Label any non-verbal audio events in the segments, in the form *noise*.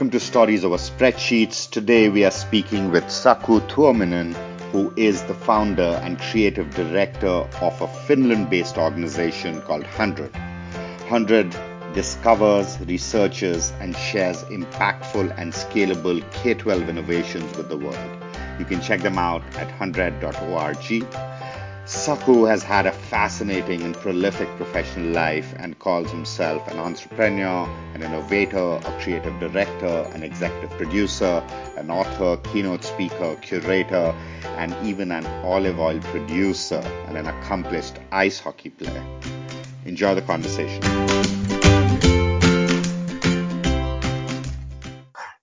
Welcome to Stories Over Spreadsheets. Today we are speaking with Saku Tuominen, who is the founder and creative director of a Finland based organization called HundrED. HundrED discovers, researches, and shares impactful and scalable K 12 innovations with the world. You can check them out at HundrED.org. Saku has had a fascinating and prolific professional life and calls himself an entrepreneur, an innovator, a creative director, an executive producer, an author, keynote speaker, curator, and even an olive oil producer and an accomplished ice hockey player. Enjoy the conversation.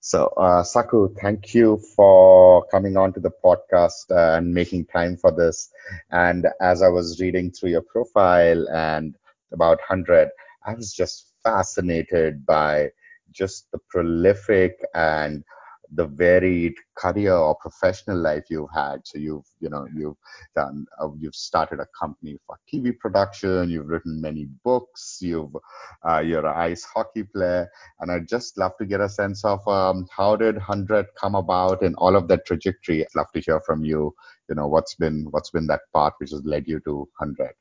So, uh, Saku, thank you for coming on to the podcast and making time for this. And as I was reading through your profile and about HundrED, I was just fascinated by just the prolific and the varied career or professional life you've had. So you've, you know, you've done, uh, you've started a company for TV production. You've written many books. You've, uh, you're an ice hockey player, and I'd just love to get a sense of um, how did Hundred come about and all of that trajectory. I'd love to hear from you. You know, what's been what's been that part which has led you to Hundred.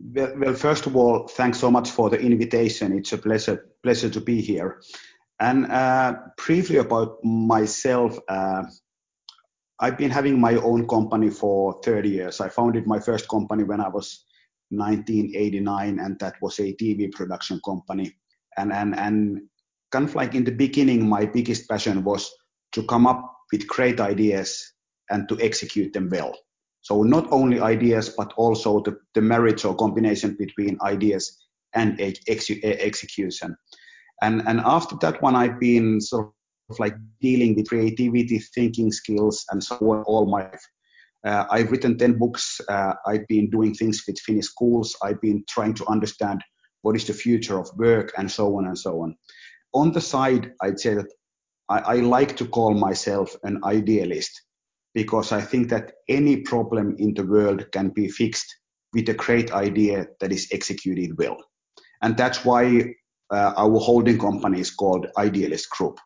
Well, well, first of all, thanks so much for the invitation. It's a pleasure pleasure to be here. And uh, briefly about myself, uh, I've been having my own company for 30 years. I founded my first company when I was 1989, and that was a TV production company. And, and, and kind of like in the beginning, my biggest passion was to come up with great ideas and to execute them well. So not only ideas, but also the, the marriage or combination between ideas and ex- execution. And, and after that one, I've been sort of like dealing with creativity, thinking skills, and so on all my life. Uh, I've written 10 books. Uh, I've been doing things with Finnish schools. I've been trying to understand what is the future of work and so on and so on. On the side, I'd say that I, I like to call myself an idealist because I think that any problem in the world can be fixed with a great idea that is executed well. And that's why our holding company is called Idealist Group.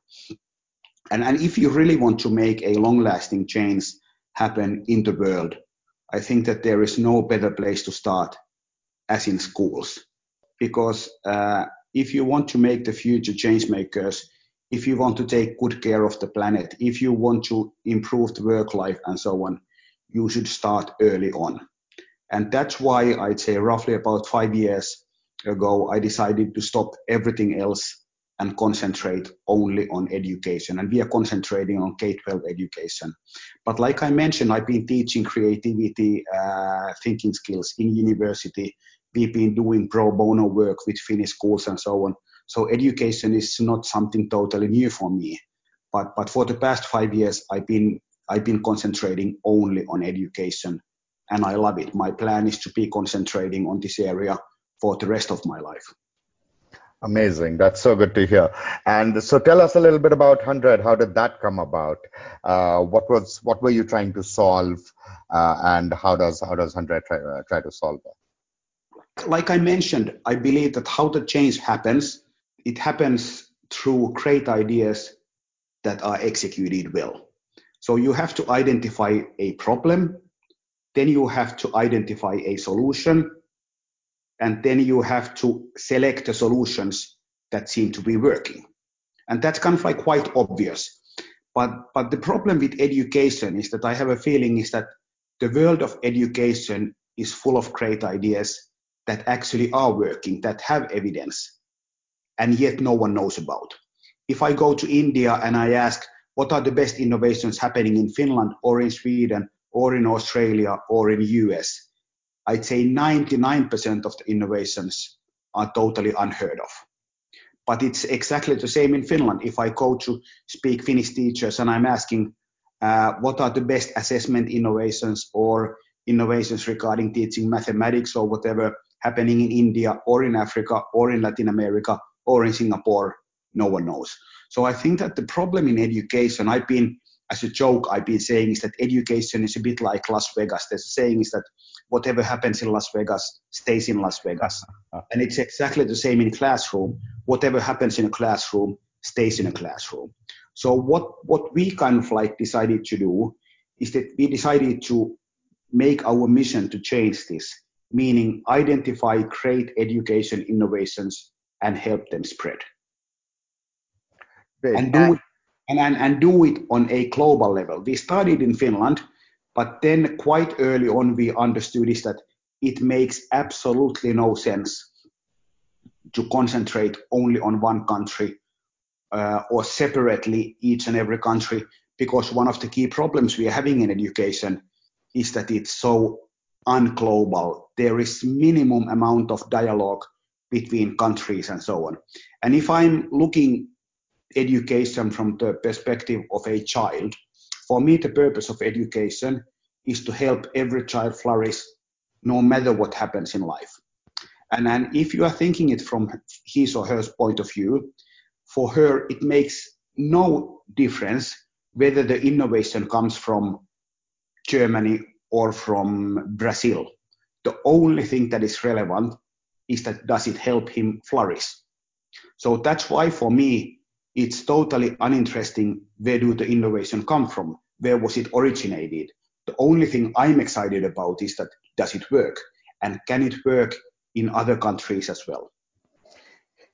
And, and if you really want to make a long lasting change happen in the world, I think that there is no better place to start as in schools. Because uh, if you want to make the future change makers, if you want to take good care of the planet, if you want to improve the work life and so on, you should start early on. And that's why I'd say roughly about five years ago, I decided to stop everything else and concentrate only on education. And we are concentrating on K 12 education. But like I mentioned, I've been teaching creativity, uh, thinking skills in university. We've been doing pro bono work with Finnish schools and so on. So education is not something totally new for me. But, but for the past five years, I've been, I've been concentrating only on education and I love it. My plan is to be concentrating on this area for the rest of my life. Amazing. That's so good to hear. And so tell us a little bit about HundrED. How did that come about? Uh, what was what were you trying to solve uh, and how does how does HundrED try, uh, try to solve that? Like I mentioned, I believe that how the change happens, it happens through great ideas that are executed well. So you have to identify a problem, then you have to identify a solution, and then you have to select the solutions that seem to be working. And that's kind of like quite obvious. But, but the problem with education is that I have a feeling is that the world of education is full of great ideas that actually are working, that have evidence, and yet no one knows about. If I go to India and I ask, what are the best innovations happening in Finland or in Sweden or in Australia or in US? I'd say 99% of the innovations are totally unheard of. But it's exactly the same in Finland. If I go to speak Finnish teachers and I'm asking uh, what are the best assessment innovations or innovations regarding teaching mathematics or whatever happening in India or in Africa or in Latin America or in Singapore, no one knows. So I think that the problem in education, I've been, as a joke, I've been saying is that education is a bit like Las Vegas. There's a saying is that whatever happens in Las Vegas stays in Las Vegas. *laughs* and it's exactly the same in classroom. Whatever happens in a classroom stays in a classroom. So what, what we kind of like decided to do is that we decided to make our mission to change this, meaning identify great education innovations and help them spread. And do, it, and, and, and do it on a global level. We started in Finland, but then quite early on we understood is that it makes absolutely no sense to concentrate only on one country uh, or separately each and every country because one of the key problems we are having in education is that it's so unglobal. There is minimum amount of dialogue between countries and so on. And if I'm looking education from the perspective of a child, for me the purpose of education is to help every child flourish no matter what happens in life. And, and if you are thinking it from his or her point of view, for her it makes no difference whether the innovation comes from Germany or from Brazil. The only thing that is relevant is that does it help him flourish? So that's why for me, it's totally uninteresting where do the innovation come from? Where was it originated? The only thing I'm excited about is that does it work? And can it work in other countries as well?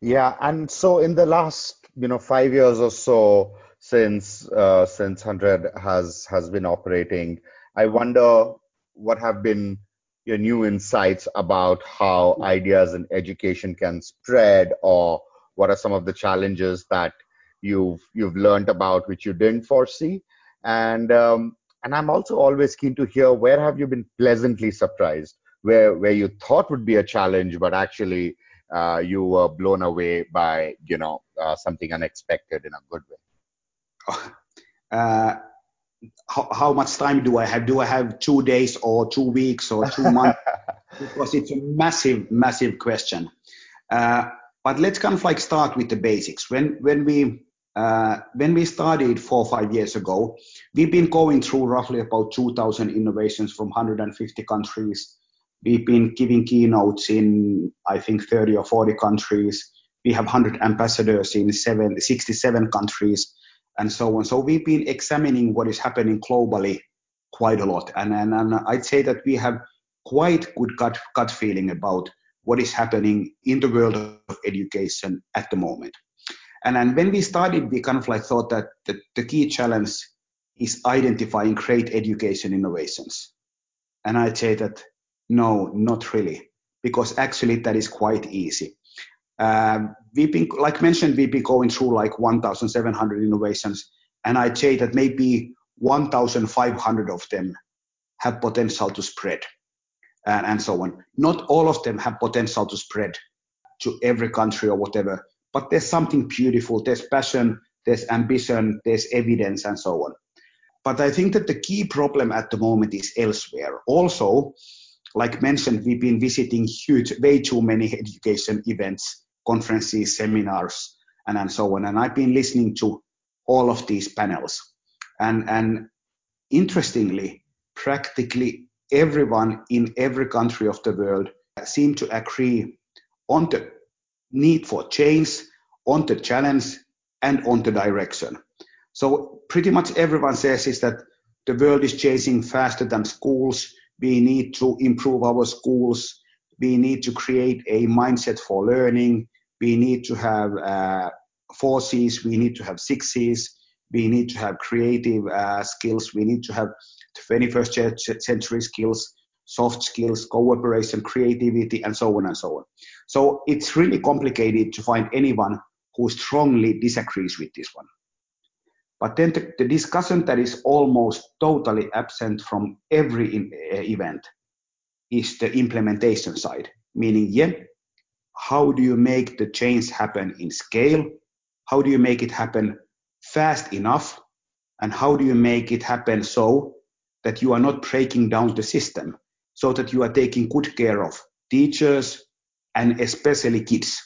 Yeah, and so in the last, you know, five years or so since uh, since Hundred has has been operating, I wonder what have been your new insights about how ideas in education can spread, or what are some of the challenges that you've you've learned about which you didn't foresee, and um, and I'm also always keen to hear where have you been pleasantly surprised, where where you thought would be a challenge, but actually uh, you were blown away by you know uh, something unexpected in a good way. *laughs* Uh, how, how, much time do I have? Do I have two days or two weeks or two *laughs* months? because it's a massive, massive question. Uh, but let's kind of like start with the basics. When when we uh, when we started four or five years ago, we've been going through roughly about 2,000 innovations from 150 countries. We've been giving keynotes in, I think, 30 or 40 countries. We have 100 ambassadors in seven, 67 countries and so on. So we've been examining what is happening globally quite a lot. And, and, and I'd say that we have quite good gut, gut feeling about what is happening in the world of education at the moment. And then when we started, we kind of like thought that the, the key challenge is identifying great education innovations. And I'd say that no, not really, because actually that is quite easy. Um, we've been, like mentioned, we've been going through like 1,700 innovations, and I'd say that maybe 1,500 of them have potential to spread, and, and so on. Not all of them have potential to spread to every country or whatever, but there's something beautiful. There's passion, there's ambition, there's evidence, and so on. But I think that the key problem at the moment is elsewhere. Also, like mentioned, we've been visiting huge, way too many education events, conferences, seminars, and, and so on. And I've been listening to all of these panels. And, and interestingly, practically everyone in every country of the world seem to agree on the need for change, on the challenge, and on the direction. So pretty much everyone says is that the world is changing faster than schools. We need to improve our schools. We need to create a mindset for learning. We need to have uh, four C's. We need to have six C's. We need to have creative uh, skills. We need to have 21st century skills, soft skills, cooperation, creativity, and so on and so on. So it's really complicated to find anyone who strongly disagrees with this one. But then the, the discussion that is almost totally absent from every in, uh, event is the implementation side, meaning, yeah, how do you make the change happen in scale? How do you make it happen fast enough? And how do you make it happen so that you are not breaking down the system, so that you are taking good care of teachers and especially kids?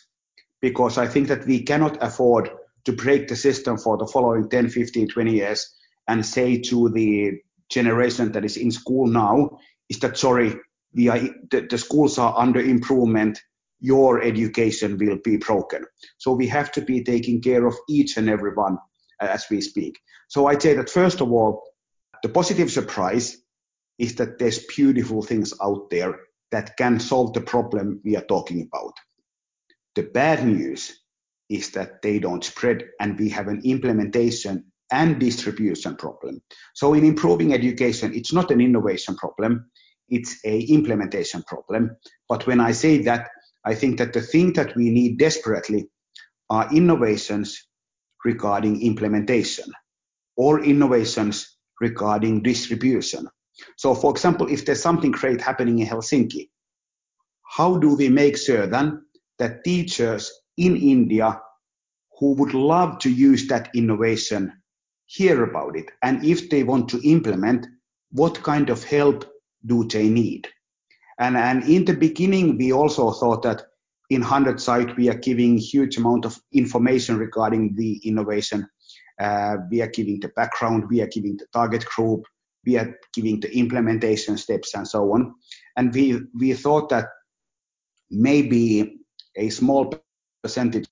Because I think that we cannot afford to break the system for the following 10, 15, 20 years and say to the generation that is in school now is that sorry, the, the schools are under improvement. your education will be broken. So we have to be taking care of each and every one as we speak. So I'd say that first of all, the positive surprise is that there's beautiful things out there that can solve the problem we are talking about. The bad news is that they don't spread and we have an implementation and distribution problem. So in improving education, it's not an innovation problem, it's a implementation problem. But when I say that, I think that the thing that we need desperately are innovations regarding implementation or innovations regarding distribution. So for example, if there's something great happening in Helsinki, how do we make sure then that teachers in India who would love to use that innovation hear about it? And if they want to implement, what kind of help do they need? And, and in the beginning, we also thought that in HundrED site, we are giving huge amount of information regarding the innovation. Uh, we are giving the background, we are giving the target group, we are giving the implementation steps and so on. And we, we thought that maybe a small percentage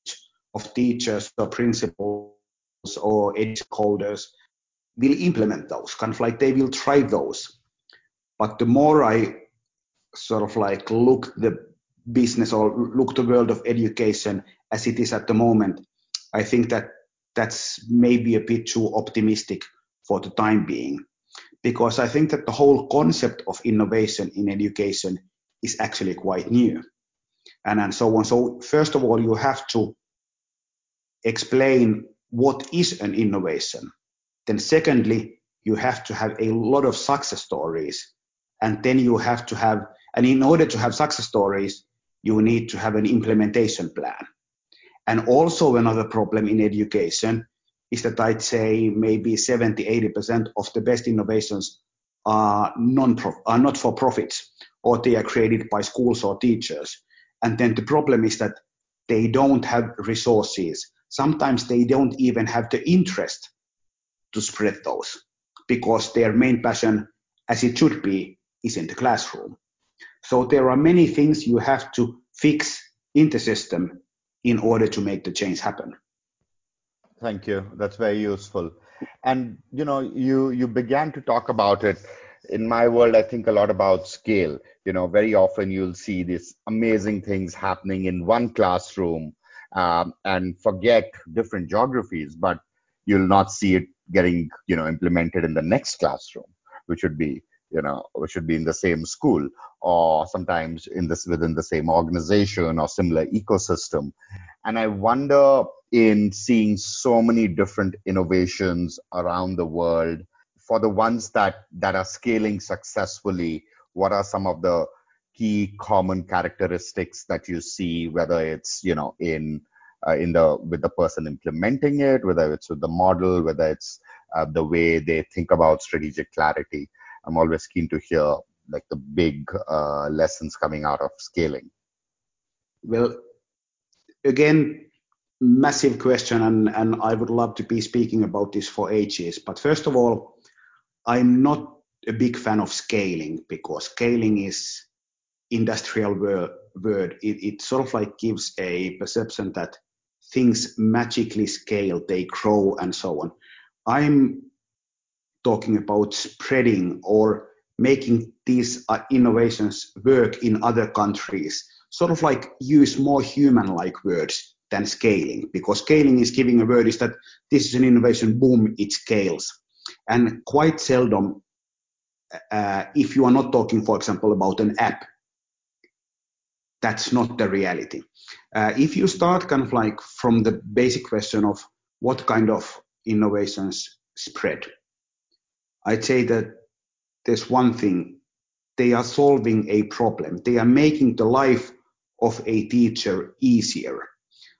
of teachers or principals or educators holders will implement those, kind of like they will try those. But the more I sort of like look the business or look the world of education as it is at the moment, I think that that's maybe a bit too optimistic for the time being. Because I think that the whole concept of innovation in education is actually quite new. And, and so on. So first of all, you have to explain what is an innovation. Then secondly, you have to have a lot of success stories. And then you have to have, and in order to have success stories, you need to have an implementation plan. And also another problem in education is that I'd say maybe 70, 80% of the best innovations are non are not for profits or they are created by schools or teachers. And then the problem is that they don't have resources. Sometimes they don't even have the interest to spread those because their main passion, as it should be, is in the classroom. So there are many things you have to fix in the system in order to make the change happen. Thank you. That's very useful. And you know, you you began to talk about it. In my world, I think a lot about scale. You know, very often you'll see these amazing things happening in one classroom um, and forget different geographies, but you'll not see it getting you know implemented in the next classroom, which would be you know should be in the same school or sometimes in this within the same organization or similar ecosystem. And i wonder in seeing so many different innovations around the world for the ones that that are scaling successfully what are some of the key common characteristics that you see whether it's you know in uh, in the with the person implementing it whether it's with the model whether it's uh, the way they think about strategic clarity I'm always keen to hear like the big uh, lessons coming out of scaling. Well, again, massive question, and, and I would love to be speaking about this for ages. But first of all, I'm not a big fan of scaling because scaling is industrial word. word. It, it sort of like gives a perception that things magically scale, they grow, and so on. I'm talking about spreading or making these uh, innovations work in other countries, sort of like use more human-like words than scaling, because scaling is giving a word is that this is an innovation, boom, it scales. And quite seldom, uh, if you are not talking, for example, about an app, that's not the reality. Uh, if you start kind of like from the basic question of what kind of innovations spread, I'd say that there's one thing. They are solving a problem. They are making the life of a teacher easier.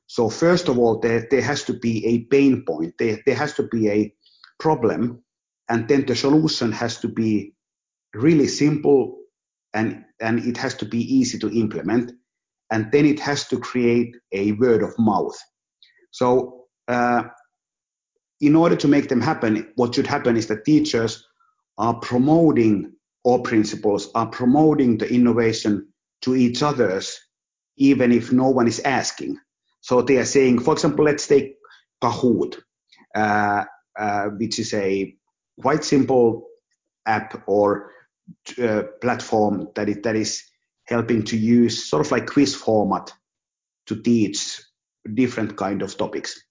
So first of all, there, there has to be a pain point. There, there has to be a problem. And then the solution has to be really simple and, and it has to be easy to implement. And then it has to create a word of mouth. So uh, in order to make them happen, what should happen is that teachers are promoting or principals are promoting the innovation to each others even if no one is asking. So they are saying, for example, let's take Kahoot, uh, uh, which is a quite simple app or uh, platform that is, that is helping to use sort of like quiz format to teach different kind of topics,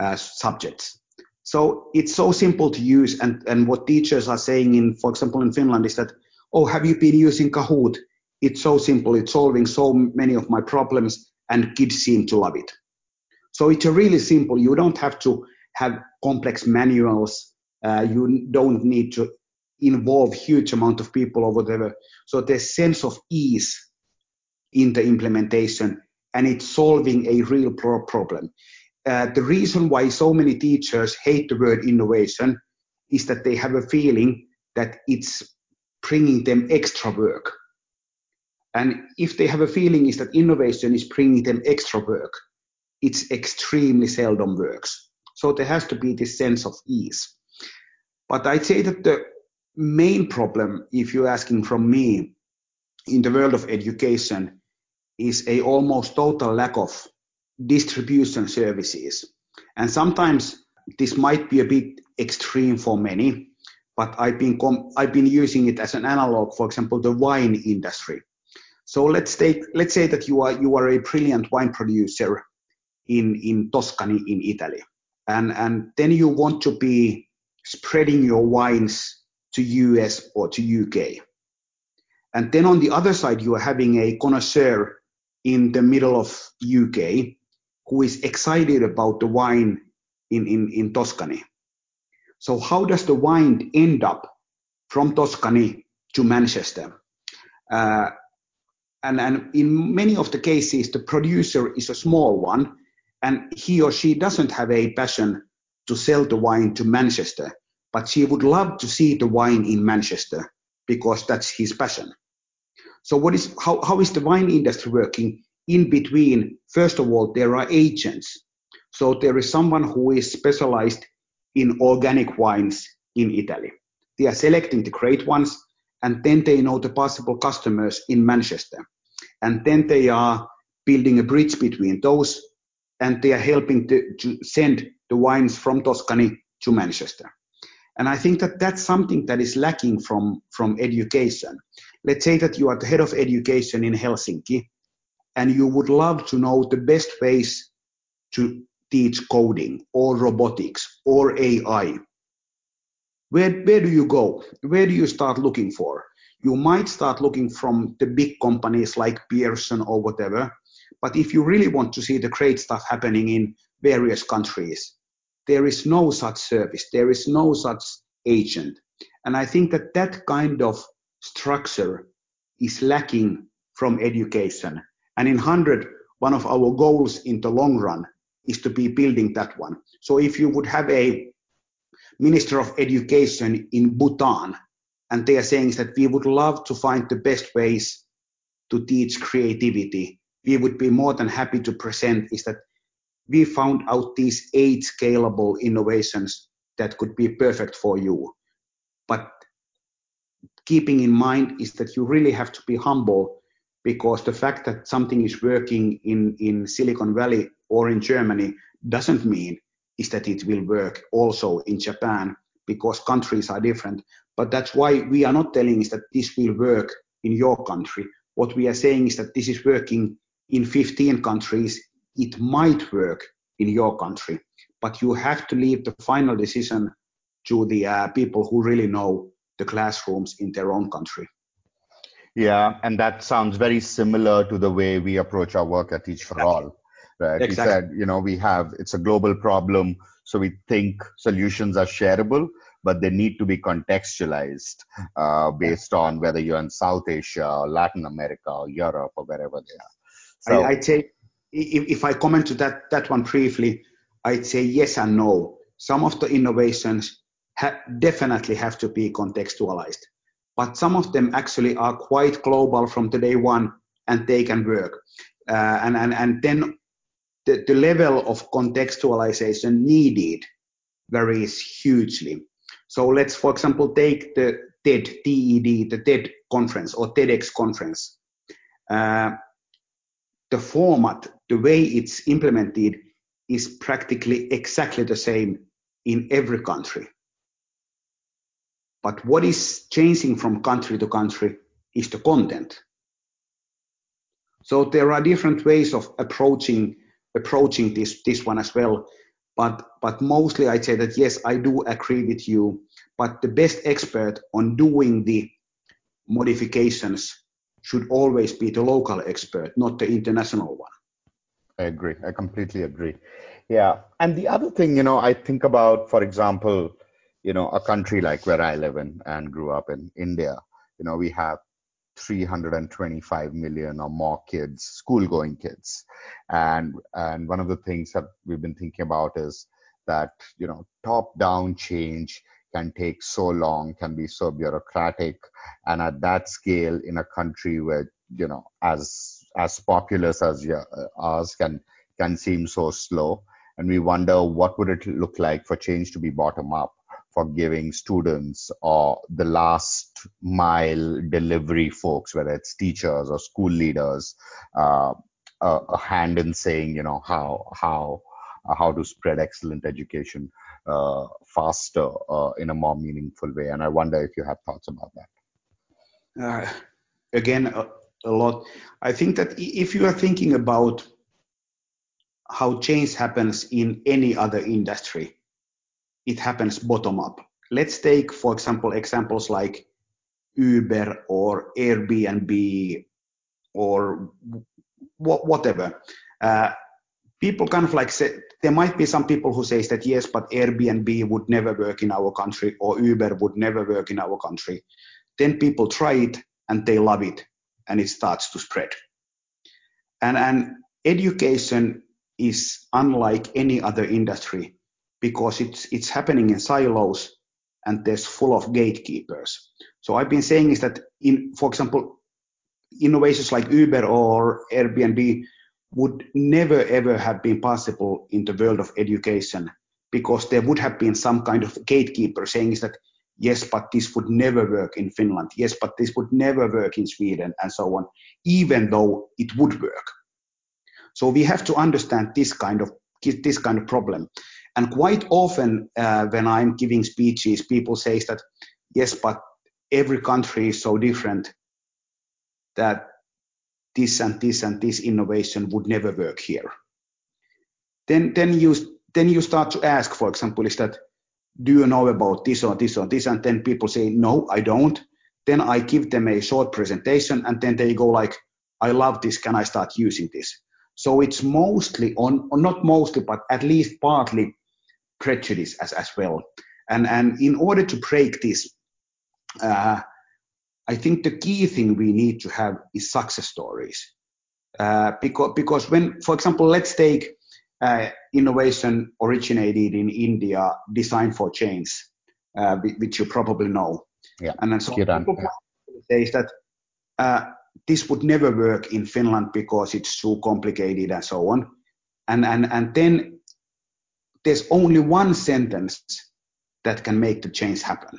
uh, subjects. So it's so simple to use, and, and what teachers are saying in, for example, in Finland is that, oh, have you been using Kahoot? It's so simple, it's solving so many of my problems, and kids seem to love it. So it's really simple. You don't have to have complex manuals. Uh, you don't need to involve huge amount of people or whatever. So there's sense of ease in the implementation, and it's solving a real pro- problem. Uh, the reason why so many teachers hate the word innovation is that they have a feeling that it's bringing them extra work. And if they have a feeling is that innovation is bringing them extra work, it's extremely seldom works. So there has to be this sense of ease. But I'd say that the main problem, if you're asking from me, in the world of education is a almost total lack of distribution services. And sometimes this might be a bit extreme for many, but I've been I've been using it as an analog, for example, the wine industry. So let's take let's say that you are you are a brilliant wine producer in in Tuscany in Italy, and and then you want to be spreading your wines to US or to UK. And then on the other side, you are having a connoisseur in the middle of UK who is excited about the wine in, in, in Tuscany. So how does the wine end up from Tuscany to Manchester? Uh, and, and in many of the cases, the producer is a small one, and he or she doesn't have a passion to sell the wine to Manchester, but she would love to see the wine in Manchester because that's his passion. So what is how, how is the wine industry working? In between, first of all, there are agents. So there is someone who is specialized in organic wines in Italy. They are selecting the great ones and then they know the possible customers in Manchester. And then they are building a bridge between those and they are helping to, to send the wines from Tuscany to Manchester. And I think that that's something that is lacking from, from education. Let's say that you are the head of education in Helsinki and you would love to know the best ways to teach coding or robotics or AI, where, where do you go? Where do you start looking for? You might start looking from the big companies like Pearson or whatever, but if you really want to see the great stuff happening in various countries, there is no such service, there is no such agent. And I think that that kind of structure is lacking from education. And in HundrED, one of our goals in the long run is to be building that one. So if you would have a Minister of Education in Bhutan, and they are saying that we would love to find the best ways to teach creativity, we would be more than happy to present is that we found out these eight scalable innovations that could be perfect for you. But keeping in mind is that you really have to be humble because the fact that something is working in, in Silicon Valley or in Germany doesn't mean is that it will work also in Japan because countries are different. But that's why we are not telling is that this will work in your country. What we are saying is that this is working in 15 countries. It might work in your country, but you have to leave the final decision to the uh, people who really know the classrooms in their own country. Yeah, and that sounds very similar to the way we approach our work at Teach for All. Right? Exactly. We said, you know, we have it's a global problem, so we think solutions are shareable, but they need to be contextualized uh, based on whether you're in South Asia or Latin America or Europe or wherever they are. So, I, I'd say if, if I comment to that that one briefly, I'd say yes and no. Some of the innovations ha- definitely have to be contextualized but some of them actually are quite global from the day one and they can work. Uh, and, and, and then the, the level of contextualization needed varies hugely. So let's, for example, take the TED, TED, the TED conference or TEDx conference. Uh, the format, the way it's implemented is practically exactly the same in every country. But what is changing from country to country is the content. So there are different ways of approaching approaching this this one as well. But but mostly I'd say that yes, I do agree with you. But the best expert on doing the modifications should always be the local expert, not the international one. I agree. I completely agree. Yeah. And the other thing, you know, I think about, for example, you know, a country like where I live in and grew up in India, you know, we have 325 million or more kids, school going kids. And and one of the things that we've been thinking about is that, you know, top down change can take so long, can be so bureaucratic. And at that scale in a country where, you know, as as populous as ours can can seem so slow. And we wonder what would it look like for change to be bottom up for giving students or the last mile delivery folks, whether it's teachers or school leaders, uh, a, a, hand in saying, you know, how how uh, how to spread excellent education uh, faster uh, in a more meaningful way. And I wonder if you have thoughts about that. Uh, again, a, a lot. I think that if you are thinking about how change happens in any other industry, it happens bottom up. Let's take, for example, examples like Uber or Airbnb or whatever. Uh, people kind of like say, there might be some people who says that yes, but Airbnb would never work in our country or Uber would never work in our country. Then people try it and they love it and it starts to spread. And, and education is unlike any other industry because it's it's happening in silos and there's full of gatekeepers. So I've been saying is that in for example innovations like Uber or Airbnb would never ever have been possible in the world of education because there would have been some kind of gatekeeper saying is that yes but this would never work in Finland. Yes but this would never work in Sweden and so on even though it would work. So we have to understand this kind of this kind of problem and quite often, uh, when I'm giving speeches, people say that, yes, but every country is so different that this and this and this innovation would never work here. Then, then you then you start to ask, for example, is that do you know about this or this or this? And then people say, no, I don't. Then I give them a short presentation, and then they go like, I love this. Can I start using this? So it's mostly on, not mostly, but at least partly prejudice as, as well. And, and in order to break this, uh, I think the key thing we need to have is success stories. Uh, because, because when, for example, let's take uh, innovation originated in India, Design for Change, uh, which you probably know. Yeah. And then so people yeah. say that uh, this would never work in Finland because it's too complicated and so on. And, and, and then there's only one sentence that can make the change happen.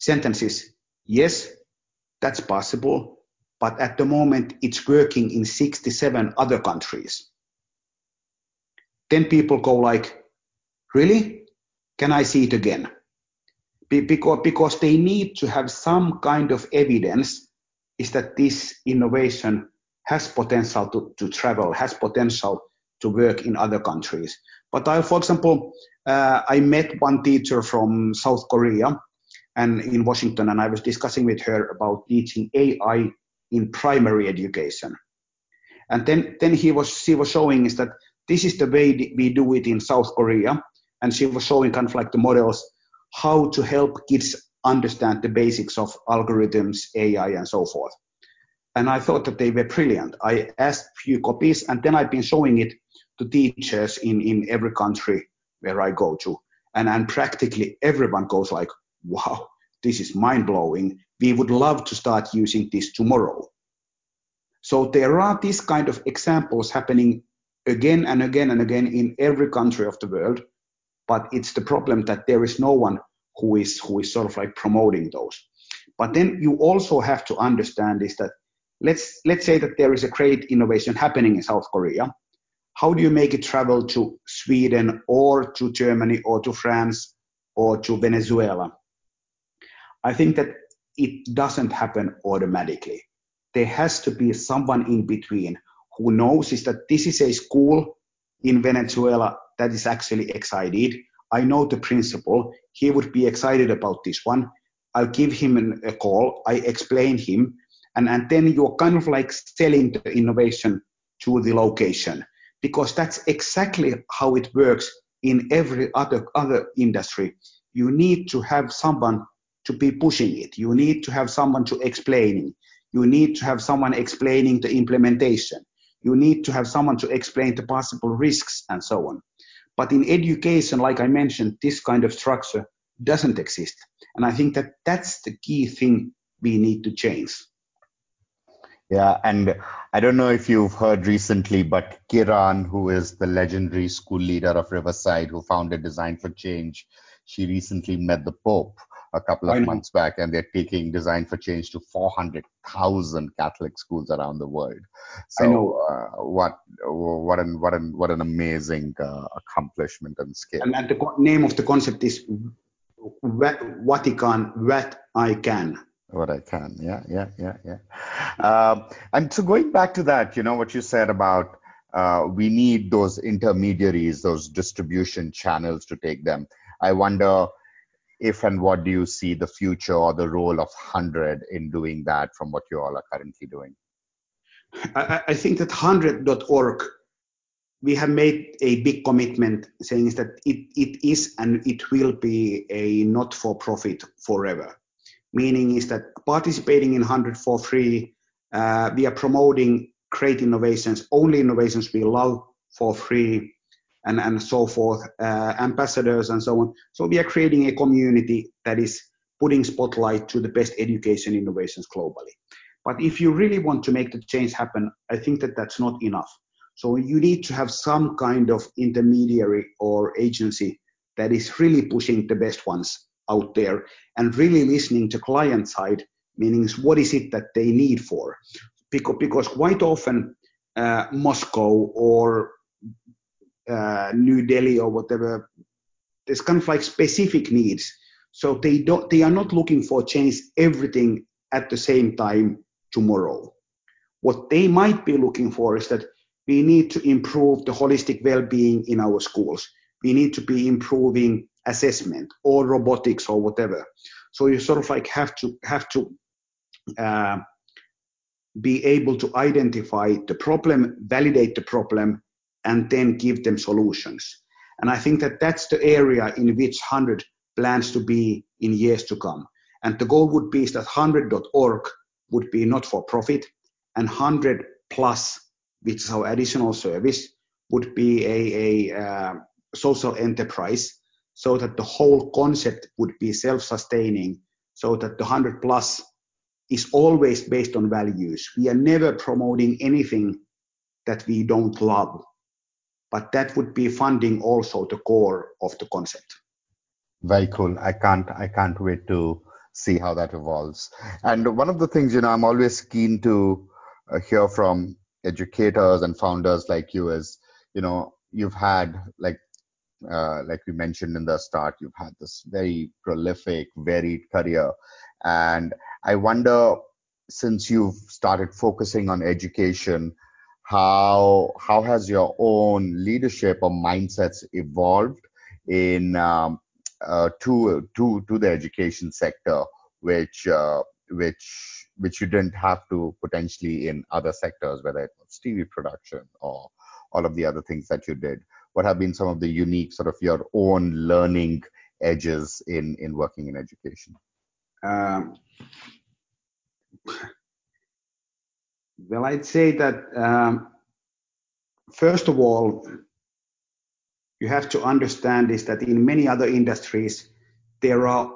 Sentence is, yes, that's possible, but at the moment it's working in 67 other countries. Then people go like, really? Can I see it again? Because, because they need to have some kind of evidence is that this innovation has potential to, to travel, has potential to work in other countries. But I, for example, uh, I met one teacher from South Korea and in Washington, and I was discussing with her about teaching AI in primary education. And then, then he was, she was showing is that this is the way we do it in South Korea. And she was showing kind of like the models, how to help kids understand the basics of algorithms, AI, and so forth. And I thought that they were brilliant. I asked a few copies, and then I've been showing it to teachers in, in every country where I go to. And, and practically everyone goes like, wow, this is mind blowing. We would love to start using this tomorrow. So there are these kind of examples happening again and again and again in every country of the world. But it's the problem that there is no one who is who is sort of like promoting those. But then you also have to understand is that let's let's say that there is a great innovation happening in South Korea. How do you make it travel to Sweden or to Germany or to France or to Venezuela? I think that it doesn't happen automatically. There has to be someone in between who knows is that this is a school in Venezuela that is actually excited. I know the principal. He would be excited about this one. I'll give him a call. I explain him. And, and then you're kind of like selling the innovation to the location because that's exactly how it works in every other, other industry. You need to have someone to be pushing it. You need to have someone to explaining. You need to have someone explaining the implementation. You need to have someone to explain the possible risks and so on. But in education, like I mentioned, this kind of structure doesn't exist. And I think that that's the key thing we need to change. Yeah, and I don't know if you've heard recently, but Kiran, who is the legendary school leader of Riverside, who founded Design for Change, she recently met the Pope a couple of months back, and they're taking Design for Change to 400,000 Catholic schools around the world. So, uh, what what an what an what an amazing uh, accomplishment and skill. And, and, the name of the concept is Vatican, what I can. What I can, yeah, yeah, yeah, yeah. Um, and so going back to that, you know what you said about uh, we need those intermediaries, those distribution channels to take them. I wonder if and what do you see the future or the role of HundrED in doing that from what you all are currently doing? I, I think that HundrED.org, we have made a big commitment saying that it, it is and it will be a not for profit forever. Meaning is that participating in HundrED for free, uh, we are promoting great innovations, only innovations we love for free and, and so forth, uh, ambassadors and so on. So we are creating a community that is putting spotlight to the best education innovations globally. But if you really want to make the change happen, I think that that's not enough. So you need to have some kind of intermediary or agency that is really pushing the best ones out there and really listening to client side, meaning what is it that they need for? Because, because quite often uh, Moscow or uh, New Delhi or whatever, there's kind of like specific needs. So they don't, they are not looking for change everything at the same time tomorrow. What they might be looking for is that we need to improve the holistic well-being in our schools. We need to be improving assessment or robotics or whatever. So you sort of like have to have to uh, be able to identify the problem, validate the problem, and then give them solutions. And I think that that's the area in which HundrED plans to be in years to come. And the goal would be is that HundrED.org would be not for profit, and HundrED plus, which is our additional service, would be a, a uh, social enterprise so that the whole concept would be self-sustaining so that the HundrED plus is always based on values. We are never promoting anything that we don't love but that would be funding also the core of the concept. Very cool. I can't I can't wait to see how that evolves. And one of the things, you know, I'm always keen to uh, hear from educators and founders like you is, you know, you've had like uh, like we mentioned in the start, you've had this very prolific, varied career, and I wonder since you've started focusing on education, how how has your own leadership or mindsets evolved in um, uh, to to to the education sector, which uh, which which you didn't have to potentially in other sectors, whether it was TV production or all of the other things that you did. What have been some of the unique sort of your own learning edges in in working in education? Um, well, I'd say that um, first of all, you have to understand is that in many other industries, there are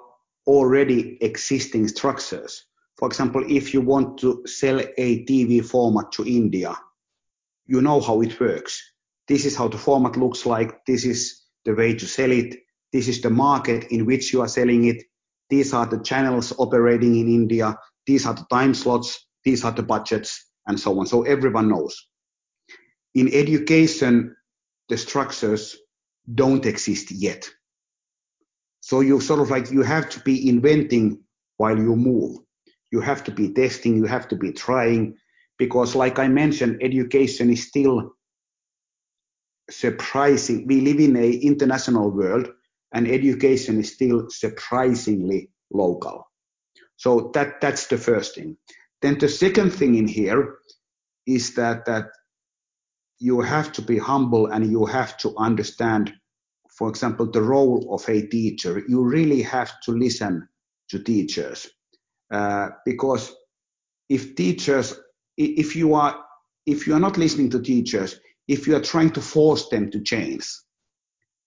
already existing structures. For example, if you want to sell a TV format to India, you know how it works. This is how the format looks like. This is the way to sell it. This is the market in which you are selling it. These are the channels operating in India. These are the time slots these are the budgets, and so on. So everyone knows. In education, the structures don't exist yet. So you sort of like you have to be inventing while you move. You have to be testing, you have to be trying, because like I mentioned, education is still surprising. We live in a international world and education is still surprisingly local. So that that's the first thing. Then the second thing in here is that that you have to be humble and you have to understand, for example, the role of a teacher. You really have to listen to teachers uh, because if teachers, if you are if you are not listening to teachers, if you are trying to force them to change,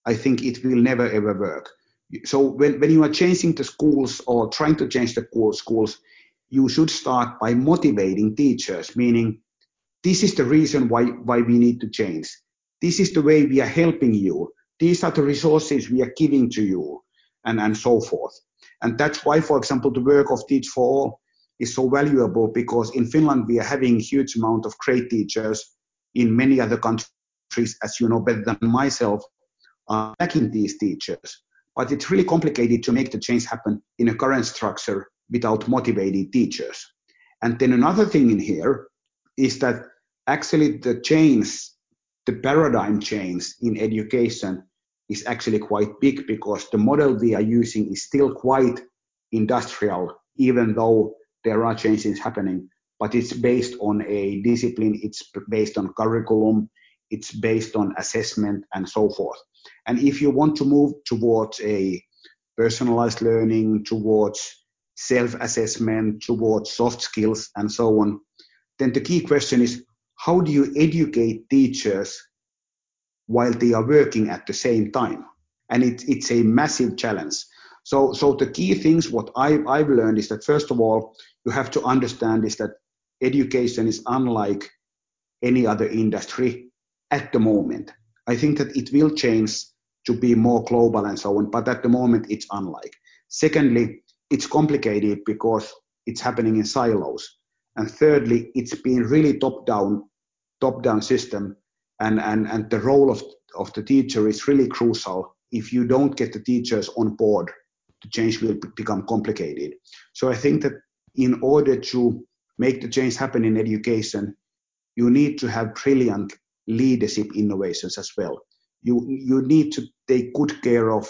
I think it will never ever work. So when, when you are changing the schools or trying to change the schools, you should start by motivating teachers, meaning this is the reason why, why we need to change. This is the way we are helping you. These are the resources we are giving to you and, and so forth. And that's why, for example, the work of Teach for All is so valuable because in Finland we are having huge amount of great teachers. In many other countries, as you know better than myself, are lacking these teachers. But it's really complicated to make the change happen in a current structure without motivating teachers. And then another thing in here is that actually the change, the paradigm change in education is actually quite big because the model we are using is still quite industrial, even though there are changes happening. But it's based on a discipline, it's based on curriculum, it's based on assessment, and so forth. And if you want to move towards a personalized learning, towards self assessment, towards soft skills, and so on, then the key question is how do you educate teachers while they are working at the same time? And it, it's a massive challenge. So, so the key things what I, I've learned is that first of all, you have to understand is that education is unlike any other industry at the moment. I think that it will change to be more global and so on, but at the moment it's unlike. Secondly, it's complicated because it's happening in silos. And thirdly, it's been really top-down, top-down system, and, and, and the role of, of the teacher is really crucial. If you don't get the teachers on board, the change will become complicated. So I think that in order to make the change happen in education, you need to have brilliant leadership innovations as well. You, you need to take good care of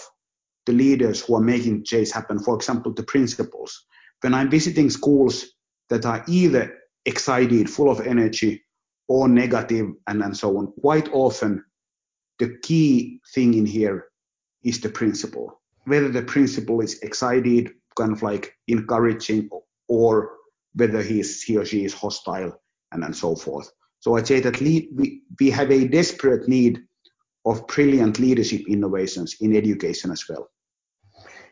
the leaders who are making change happen. For example, the principals. When I'm visiting schools that are either excited, full of energy, or negative, and, and so on, quite often the key thing in here is the principal. Whether the principal is excited, kind of like encouraging, or whether he, is, he or she is hostile, and, and so forth. So I'd say that lead, we, we have a desperate need of brilliant leadership innovations in education as well.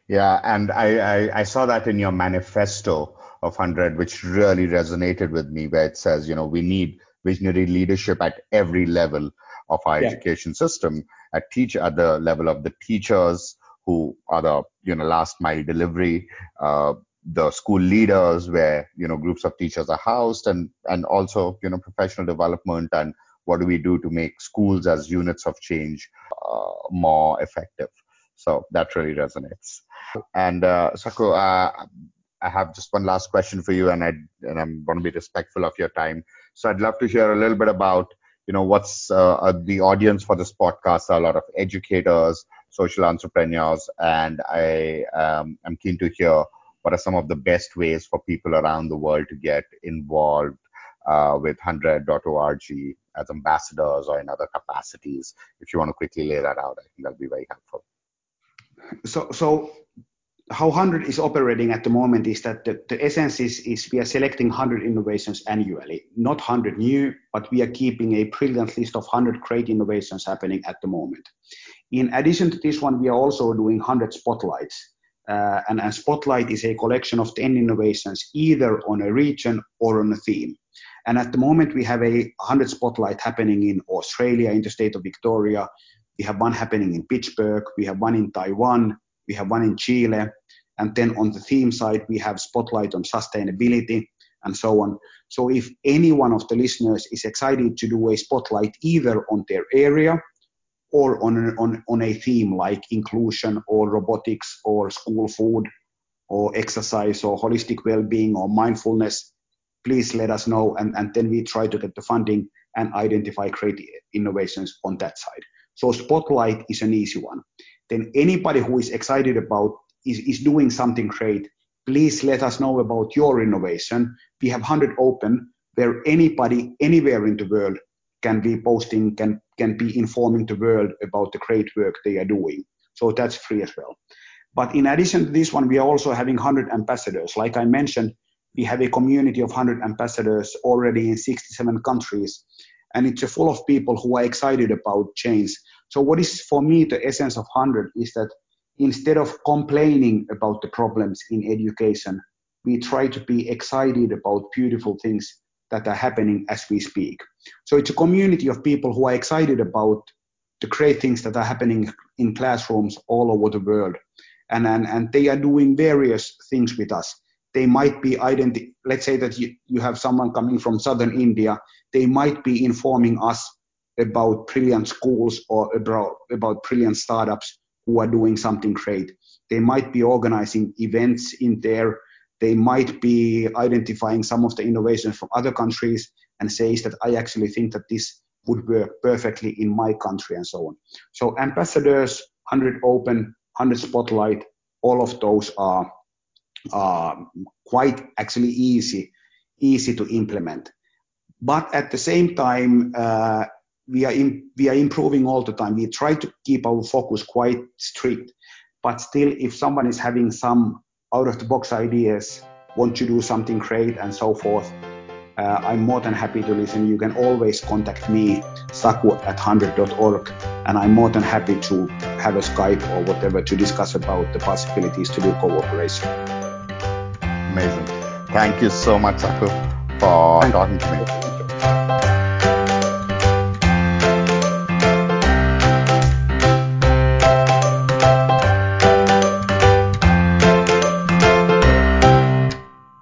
Yeah, and I, I, I, saw that in your manifesto of HundrED, which really resonated with me, where it says, you know, we need visionary leadership at every level of our yeah. education system, at teach at the level of the teachers who are the, you know, last mile delivery, uh, the school leaders where, you know, groups of teachers are housed and, and also, you know, professional development and what do we do to make schools as units of change uh, more effective. So that really resonates. And uh, Saku, uh, I have just one last question for you, and I and I'm going to be respectful of your time. So I'd love to hear a little bit about you know what's uh, uh the audience for this podcast. A lot of educators, social entrepreneurs, and I um, i'm keen to hear what are some of the best ways for people around the world to get involved uh, with HundrED.org as ambassadors or in other capacities. If you want to quickly lay that out, I think that'll be very helpful. So, so how HundrED is operating at the moment is that the, the essence is, is we are selecting 100 innovations annually, not 100 new, but we are keeping a brilliant list of 100 great innovations happening at the moment. In addition to this one, we are also doing HundrED spotlights. Uh, and a spotlight is a collection of 10 innovations, either on a region or on a theme. And at the moment, we have a HundrED spotlight happening in Australia, in the state of Victoria. We have one happening in Pittsburgh. We have one in Taiwan we have one in Chile. And then on the theme side, we have spotlight on sustainability and so on. So if any one of the listeners is excited to do a spotlight either on their area or on, on, on a theme like inclusion or robotics or school food or exercise or holistic well-being or mindfulness, please let us know and, and then we try to get the funding and identify creative innovations on that side. So Spotlight is an easy one. Then anybody who is excited about is, is doing something great, please let us know about your innovation. We have 100 open where anybody anywhere in the world can be posting, can, can be informing the world about the great work they are doing. So that's free as well. But in addition to this one, we are also having 100 ambassadors. Like I mentioned, we have a community of 100 ambassadors already in 67 countries and it's full of people who are excited about change. So what is for me the essence of HundrED is that instead of complaining about the problems in education, we try to be excited about beautiful things that are happening as we speak. So it's a community of people who are excited about the great things that are happening in classrooms all over the world. And, and, and they are doing various things with us they might be identi- let's say that you, you have someone coming from southern India, they might be informing us about brilliant schools or about, about brilliant startups who are doing something great. They might be organizing events in there. They might be identifying some of the innovations from other countries and says that I actually think that this would work perfectly in my country and so on. So ambassadors, 100 open, 100 spotlight, all of those are quite actually easy, easy to implement. But at the same time, uh, we are in, we are improving all the time. We try to keep our focus quite strict, but still, if someone is having some out of the box ideas, want to do something great and so forth, uh, I'm more than happy to listen. You can always contact me, saku at HundrED.org, and I'm more than happy to have a Skype or whatever to discuss about the possibilities to do cooperation amazing. Thank you so much, Saku, for Thank talking to me.